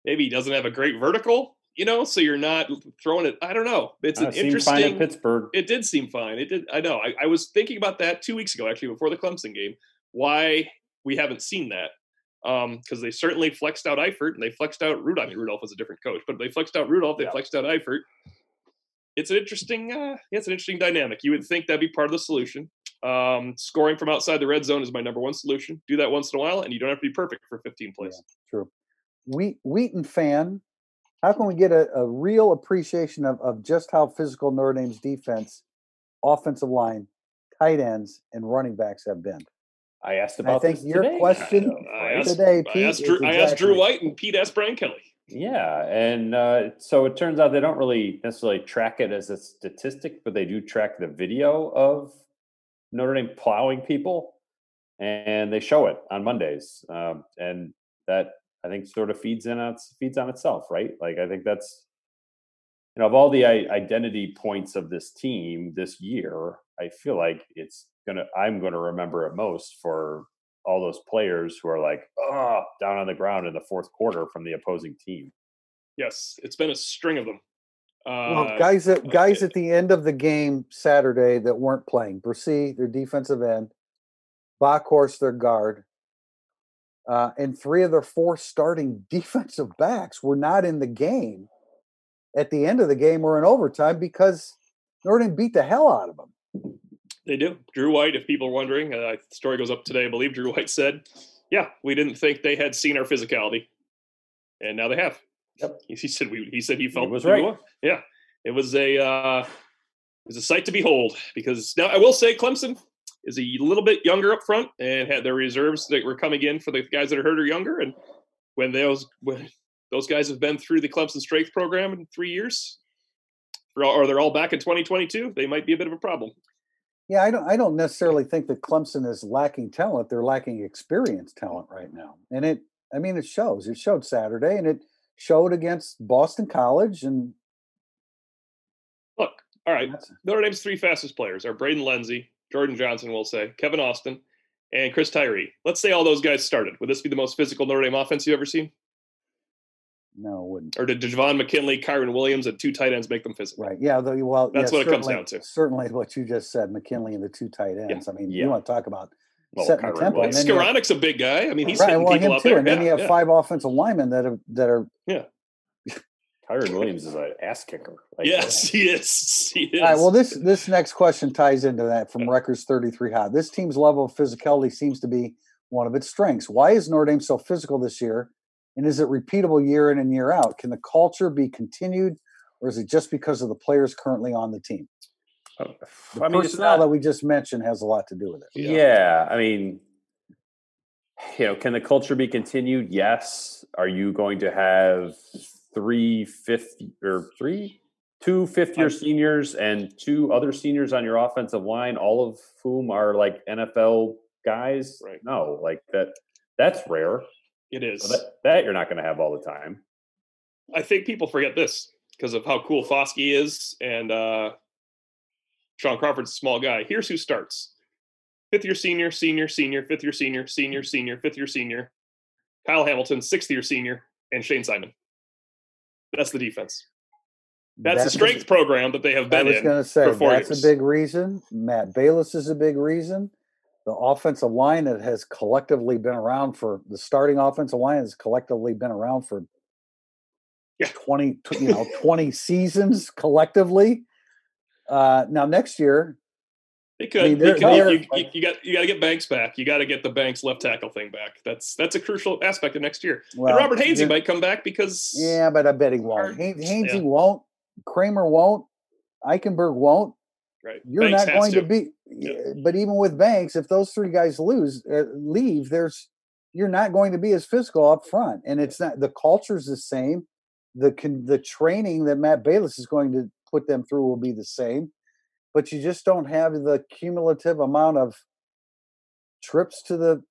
maybe he doesn't have a great vertical you know, so you're not throwing it. I don't know. It's uh, an interesting. Fine at Pittsburgh. It did seem fine. It did. I know. I, I, was thinking about that two weeks ago, actually, before the Clemson game. Why we haven't seen that? because um, they certainly flexed out Eifert and they flexed out Rudolph. I mean, Rudolph was a different coach, but they flexed out Rudolph. They yeah. flexed out Eifert. It's an interesting, uh, it's an interesting dynamic. You would think that'd be part of the solution. Um, scoring from outside the red zone is my number one solution. Do that once in a while, and you don't have to be perfect for 15 plays. Yeah, true. Wheat, Wheaton fan, how can we get a, a real appreciation of, of just how physical Notre Dame's defense, offensive line, tight ends, and running backs have been? I asked about. I think your today. question I asked, today, Pete. I asked, Drew, exactly. I asked Drew White and Pete asked Brian Kelly. Yeah, and uh, so it turns out they don't really necessarily track it as a statistic, but they do track the video of Notre Dame plowing people, and they show it on Mondays, um, and that I think sort of feeds in on feeds on itself, right? Like I think that's you know of all the identity points of this team this year, I feel like it's gonna I'm gonna remember it most for all those players who are like oh down on the ground in the fourth quarter from the opposing team. Yes, it's been a string of them. Uh, well, guys at guys at the end of the game Saturday that weren't playing. Bresee, their defensive end, Bockhorst, their guard, uh, and three of their four starting defensive backs were not in the game at the end of the game or in overtime because Notre Dame beat the hell out of them. They do. Drew White, if people are wondering, uh, the story goes up today. I believe Drew White said, "Yeah, we didn't think they had seen our physicality, and now they have." Yep. He, he said we. He said he felt he was right. Yeah, it was a uh, it was a sight to behold. Because now I will say Clemson is a little bit younger up front and had their reserves that were coming in for the guys that are hurt or younger. And when those when those guys have been through the Clemson Strength Program in three years, or they're all back in 2022, they might be a bit of a problem. Yeah, I don't. I don't necessarily think that Clemson is lacking talent. They're lacking experience talent right now, and it. I mean, it shows. It showed Saturday, and it showed against Boston College. And look, all right, Notre Dame's three fastest players are Braden Lenzy, Jordan Johnson, we'll say, Kevin Austin, and Chris Tyree. Let's say all those guys started. Would this be the most physical Notre Dame offense you've ever seen? No, it wouldn't. Or did Javon McKinley, Kyren Williams, and two tight ends make them physical? Right. Yeah. The, well, that's yeah, what it comes down to. Certainly, what you just said, McKinley and the two tight ends. Yeah. I mean, yeah. you want to talk about well, setting the tempo. Well, Skowronek's a big guy. I mean, he's right, well, him too. There. And then you have five offensive linemen that are that are yeah. Kyren Williams is an ass kicker. Like, yes, he is. He is. All right. Well, this this next question ties into that from Records 33 High. This team's level of physicality seems to be one of its strengths. Why is Notre Dame so physical this year? And is it repeatable year in and year out? Can the culture be continued, or is it just because of the players currently on the team? Oh, the I mean, personnel not, that we just mentioned has a lot to do with it. Yeah. yeah, I mean, you know, can the culture be continued? Yes. Are you going to have three fifth or three, two fifth year seniors and two other seniors on your offensive line, all of whom are like NFL guys? Right. No, like that. That's rare. It is. So that, that you're not going to have all the time. I think people forget this because of how cool Foskey is and uh, Shaun Crawford's a small guy. Here's who starts fifth year senior, senior, senior, fifth year senior, senior, senior, fifth year senior, Kyle Hamilton, sixth year senior, and Shayne Simon. That's the defense. That's, the strength program that they have been I was going to say that's years. a big reason. Matt Balis is a big reason the offensive line that has collectively been around for the starting offensive line has collectively been around for yeah. 20 you know 20 seasons collectively uh now next year they could, I mean, they could you, you, you, got you got to get Banks back. You got to get the Banks left tackle thing back. That's that's a crucial aspect of next year. Well, and Robert Hainsey might come back because yeah, but I bet he won't. Hainsey yeah. won't. Kramer won't. Eichenberg won't. Right. You're Banks not going to, to be. Yeah. But even with Banks, if those three guys lose, uh, leave, there's you're not going to be as physical up front, and it's not the culture's the same. The the training that Matt Balis is going to put them through will be the same, but you just don't have the cumulative amount of trips to the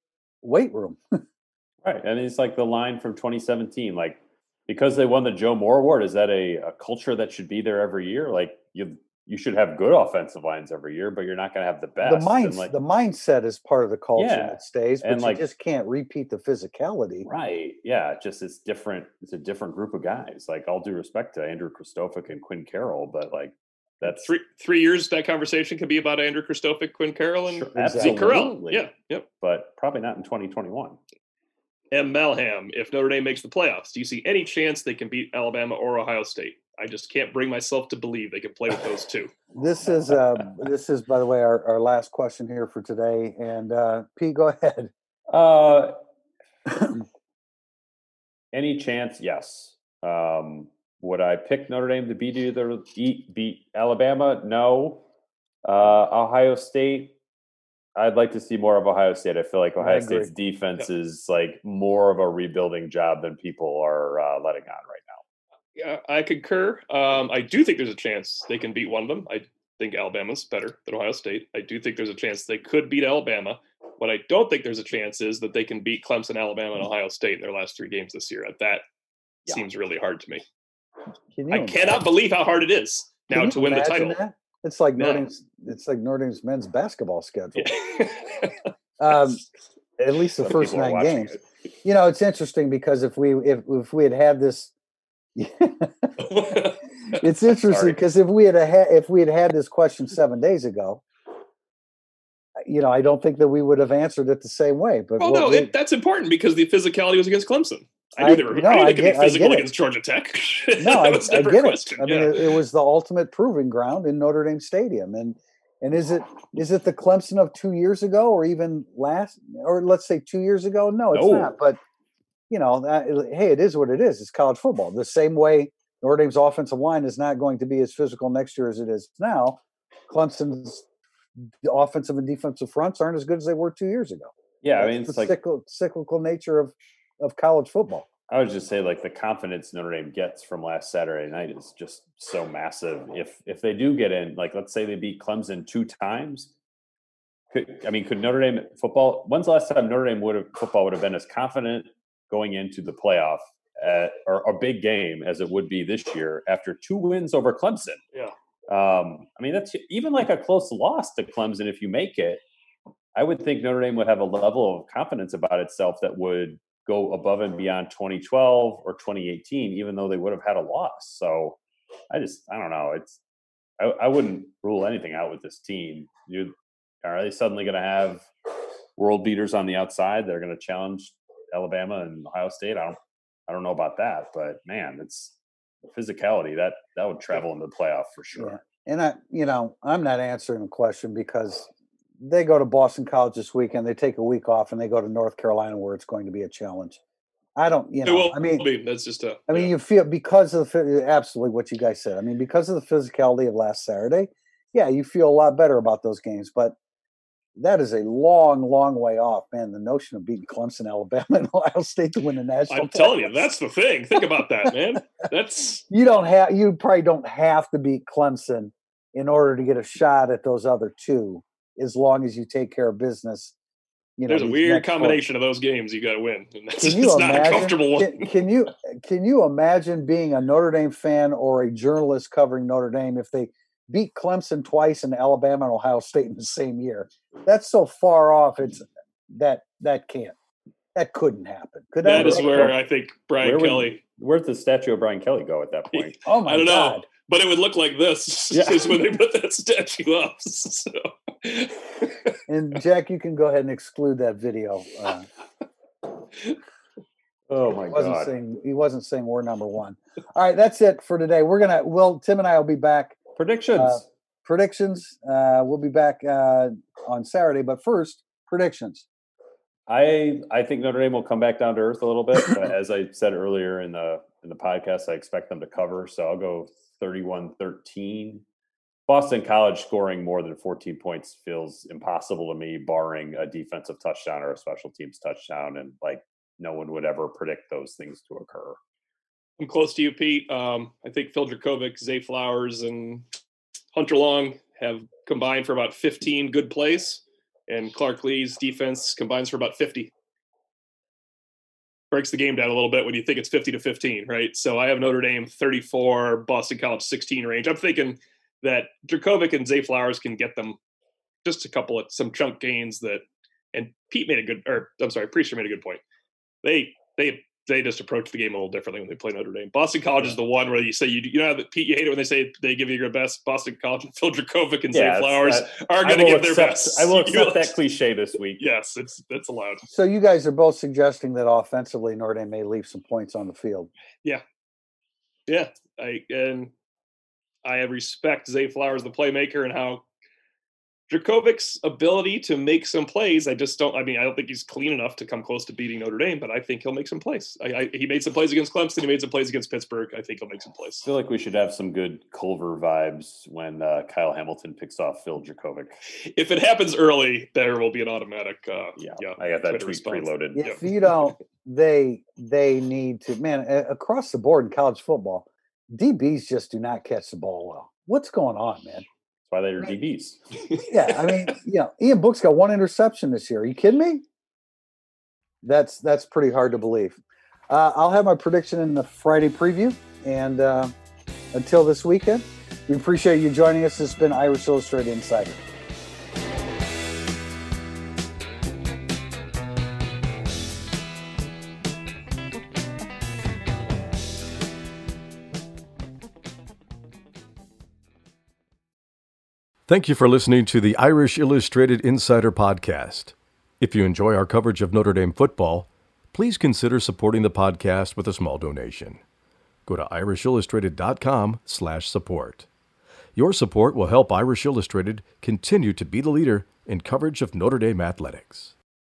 weight room. right, and it's like the line from 2017, like because they won the Joe Moore Award. Is that a, a culture that should be there every year? Like you you should have good offensive lines every year, but you're not going to have the best. The mind, like, the mindset is part of the culture yeah. that stays, but and like, you just can't repeat the physicality. Right? Yeah, just it's different. It's a different group of guys. Like all due respect to Andrew Kristofic and Quinn Carroll, but like that's three three years. That conversation could be about Andrew Kristofic, Quinn Carroll, and sure, Zeke Correll. Yeah, yep. But probably not in 2021. M. Malham, if Notre Dame makes the playoffs, do you see any chance they can beat Alabama or Ohio State? I just can't bring myself to believe they can play with those two. This is uh, this is, by the way, our, our last question here for today. And uh, Pete, go ahead. Uh, any chance? Yes. Um, would I pick Notre Dame to beat either beat, beat Alabama? No. Uh, Ohio State. I'd like to see more of Ohio State. I feel like Ohio State's defense is like more of a rebuilding job than people are uh, letting on right now. Yeah, I concur. Um, I do think there's a chance they can beat one of them. I think Alabama's better than Ohio State. I do think there's a chance they could beat Alabama. What I don't think there's a chance is that they can beat Clemson, Alabama, and Ohio State in their last three games this year. That yeah. seems really hard to me. I imagine? cannot believe how hard it is now to win the title. That? It's like no. it's like Notre Dame's men's basketball schedule. um, at least the first nine games. It. You know, it's interesting because if we if if we had had this, it's interesting because if we had a, if we had had this question seven days ago, you know, I don't think that we would have answered it the same way. But well, no, we, it, that's important because the physicality was against Clemson. I knew they were. No, I, knew they could get, be physical against Georgia Tech. no, I, I, get question. it. I yeah. mean, it, it, was the ultimate proving ground in Notre Dame Stadium, and and is it is it the Clemson of two years ago, or even last, or let's say two years ago? No, it's no. not. But you know, that, hey, it is what it is. It's college football. The same way Notre Dame's offensive line is not going to be as physical next year as it is now. Clemson's offensive and defensive fronts aren't as good as they were two years ago. Yeah, That's I mean, it's the like cyclical, cyclical nature of of college football. I would just say like the confidence Notre Dame gets from last Saturday night is just so massive. If if they do get in, like let's say they beat Clemson two times, could I mean could Notre Dame football? When's the last time Notre Dame would have football would have been as confident going into the playoff at, or a big game as it would be this year after two wins over Clemson? Yeah. Um, I mean that's even like a close loss to Clemson if you make it. I would think Notre Dame would have a level of confidence about itself that would go above and beyond 2012 or 2018, even though they would have had a loss. So I just, I don't know. It's, I, I wouldn't rule anything out with this team. You are they suddenly going to have world beaters on the outside that are going to challenge Alabama and Ohio State? I don't, I don't know about that, but man, it's physicality that that would travel into the playoff for sure. Yeah. And I, you know, I'm not answering the question because they go to Boston College this weekend. They take a week off and they go to North Carolina, where it's going to be a challenge. I don't, you know. Will, I mean, be, that's just a. I mean, you feel because of the absolutely what you guys said. I mean, because of the physicality of last Saturday, yeah, you feel a lot better about those games. But that is a long, long way off, man. The notion of beating Clemson, Alabama, and Ohio State to win the national. I'm telling you, that's the thing. Think about that, man. That's you don't have. You probably don't have to beat Clemson in order to get a shot at those other two as long as you take care of business. You know, There's a weird combination of those games you got to win. And that's, can you imagine, not a comfortable one. Can, can, you can you imagine being a Notre Dame fan or a journalist covering Notre Dame if they beat Clemson twice and Alabama and Ohio State in the same year? That's so far off. It's that that can't that couldn't happen. Could that, that is where I think Brian where Kelly. Would, where'd the statue of Brian Kelly go at that point? oh my I don't God. know, but it would look like this yeah. is when they put that statue up. So and Jack, you can go ahead and exclude that video. Uh, oh my he wasn't god! Saying, he wasn't saying we're number one. All right, that's it for today. We're gonna. Well, Tim and I will be back. Predictions. Uh, predictions. Uh, we'll be back uh, on Saturday, but first predictions. I I think Notre Dame will come back down to earth a little bit. as I said earlier in the in the podcast, I expect them to cover. So I'll go 31-13 Boston College scoring more than 14 points feels impossible to me, barring a defensive touchdown or a special teams touchdown. And like no one would ever predict those things to occur. I'm close to you, Pete. Um, I think Phil Jurkovec, Zay Flowers, and Hunter Long have combined for about 15 good plays, and Clark Lea's defense combines for about 50. Breaks the game down a little bit when you think it's 50 to 15, right? So I have Notre Dame 34, Boston College 16 range. I'm thinking that Jurkovec and Zay Flowers can get them just a couple of some chunk gains that and Pete made a good or I'm sorry, Prister made a good point. They they they just approach the game a little differently when they play Notre Dame. Boston College is the one where you say you you know how Pete you hate it when they say they give you your best. Boston College and Phil Jurkovec and yeah, Zay Flowers that, are going to give accept, their best. I will accept that cliche this week. Yes, it's that's allowed. So you guys are both suggesting that offensively Notre Dame may leave some points on the field. Yeah, yeah. I and I respect Zay Flowers, the playmaker, and how Jurkovec's ability to make some plays, I just don't. I mean, I don't think he's clean enough to come close to beating Notre Dame, but I think he'll make some plays. I, I, he made some plays against Clemson. He made some plays against Pittsburgh. I think he'll make some plays. I feel like we should have some good Culver vibes when uh, Kyle Hamilton picks off Phil Jurkovec. If it happens early, there will be an automatic. Uh, yeah, yeah, I got that Twitter tweet response. preloaded. If you don't, they they need to man across the board in college football. DBs just do not catch the ball well. What's going on, man? That's why they're DBs. yeah, I mean, you know, Ian Book's got one interception this year. Are you kidding me? That's that's pretty hard to believe. Uh, I'll have my prediction in the Friday preview, and uh, until this weekend, we appreciate you joining us. This has been Irish Illustrated Insider. Thank you for listening to the Irish Illustrated Insider Podcast. If you enjoy our coverage of Notre Dame football, please consider supporting the podcast with a small donation. Go to irishillustrated.com/support. Your support will help Irish Illustrated continue to be the leader in coverage of Notre Dame athletics.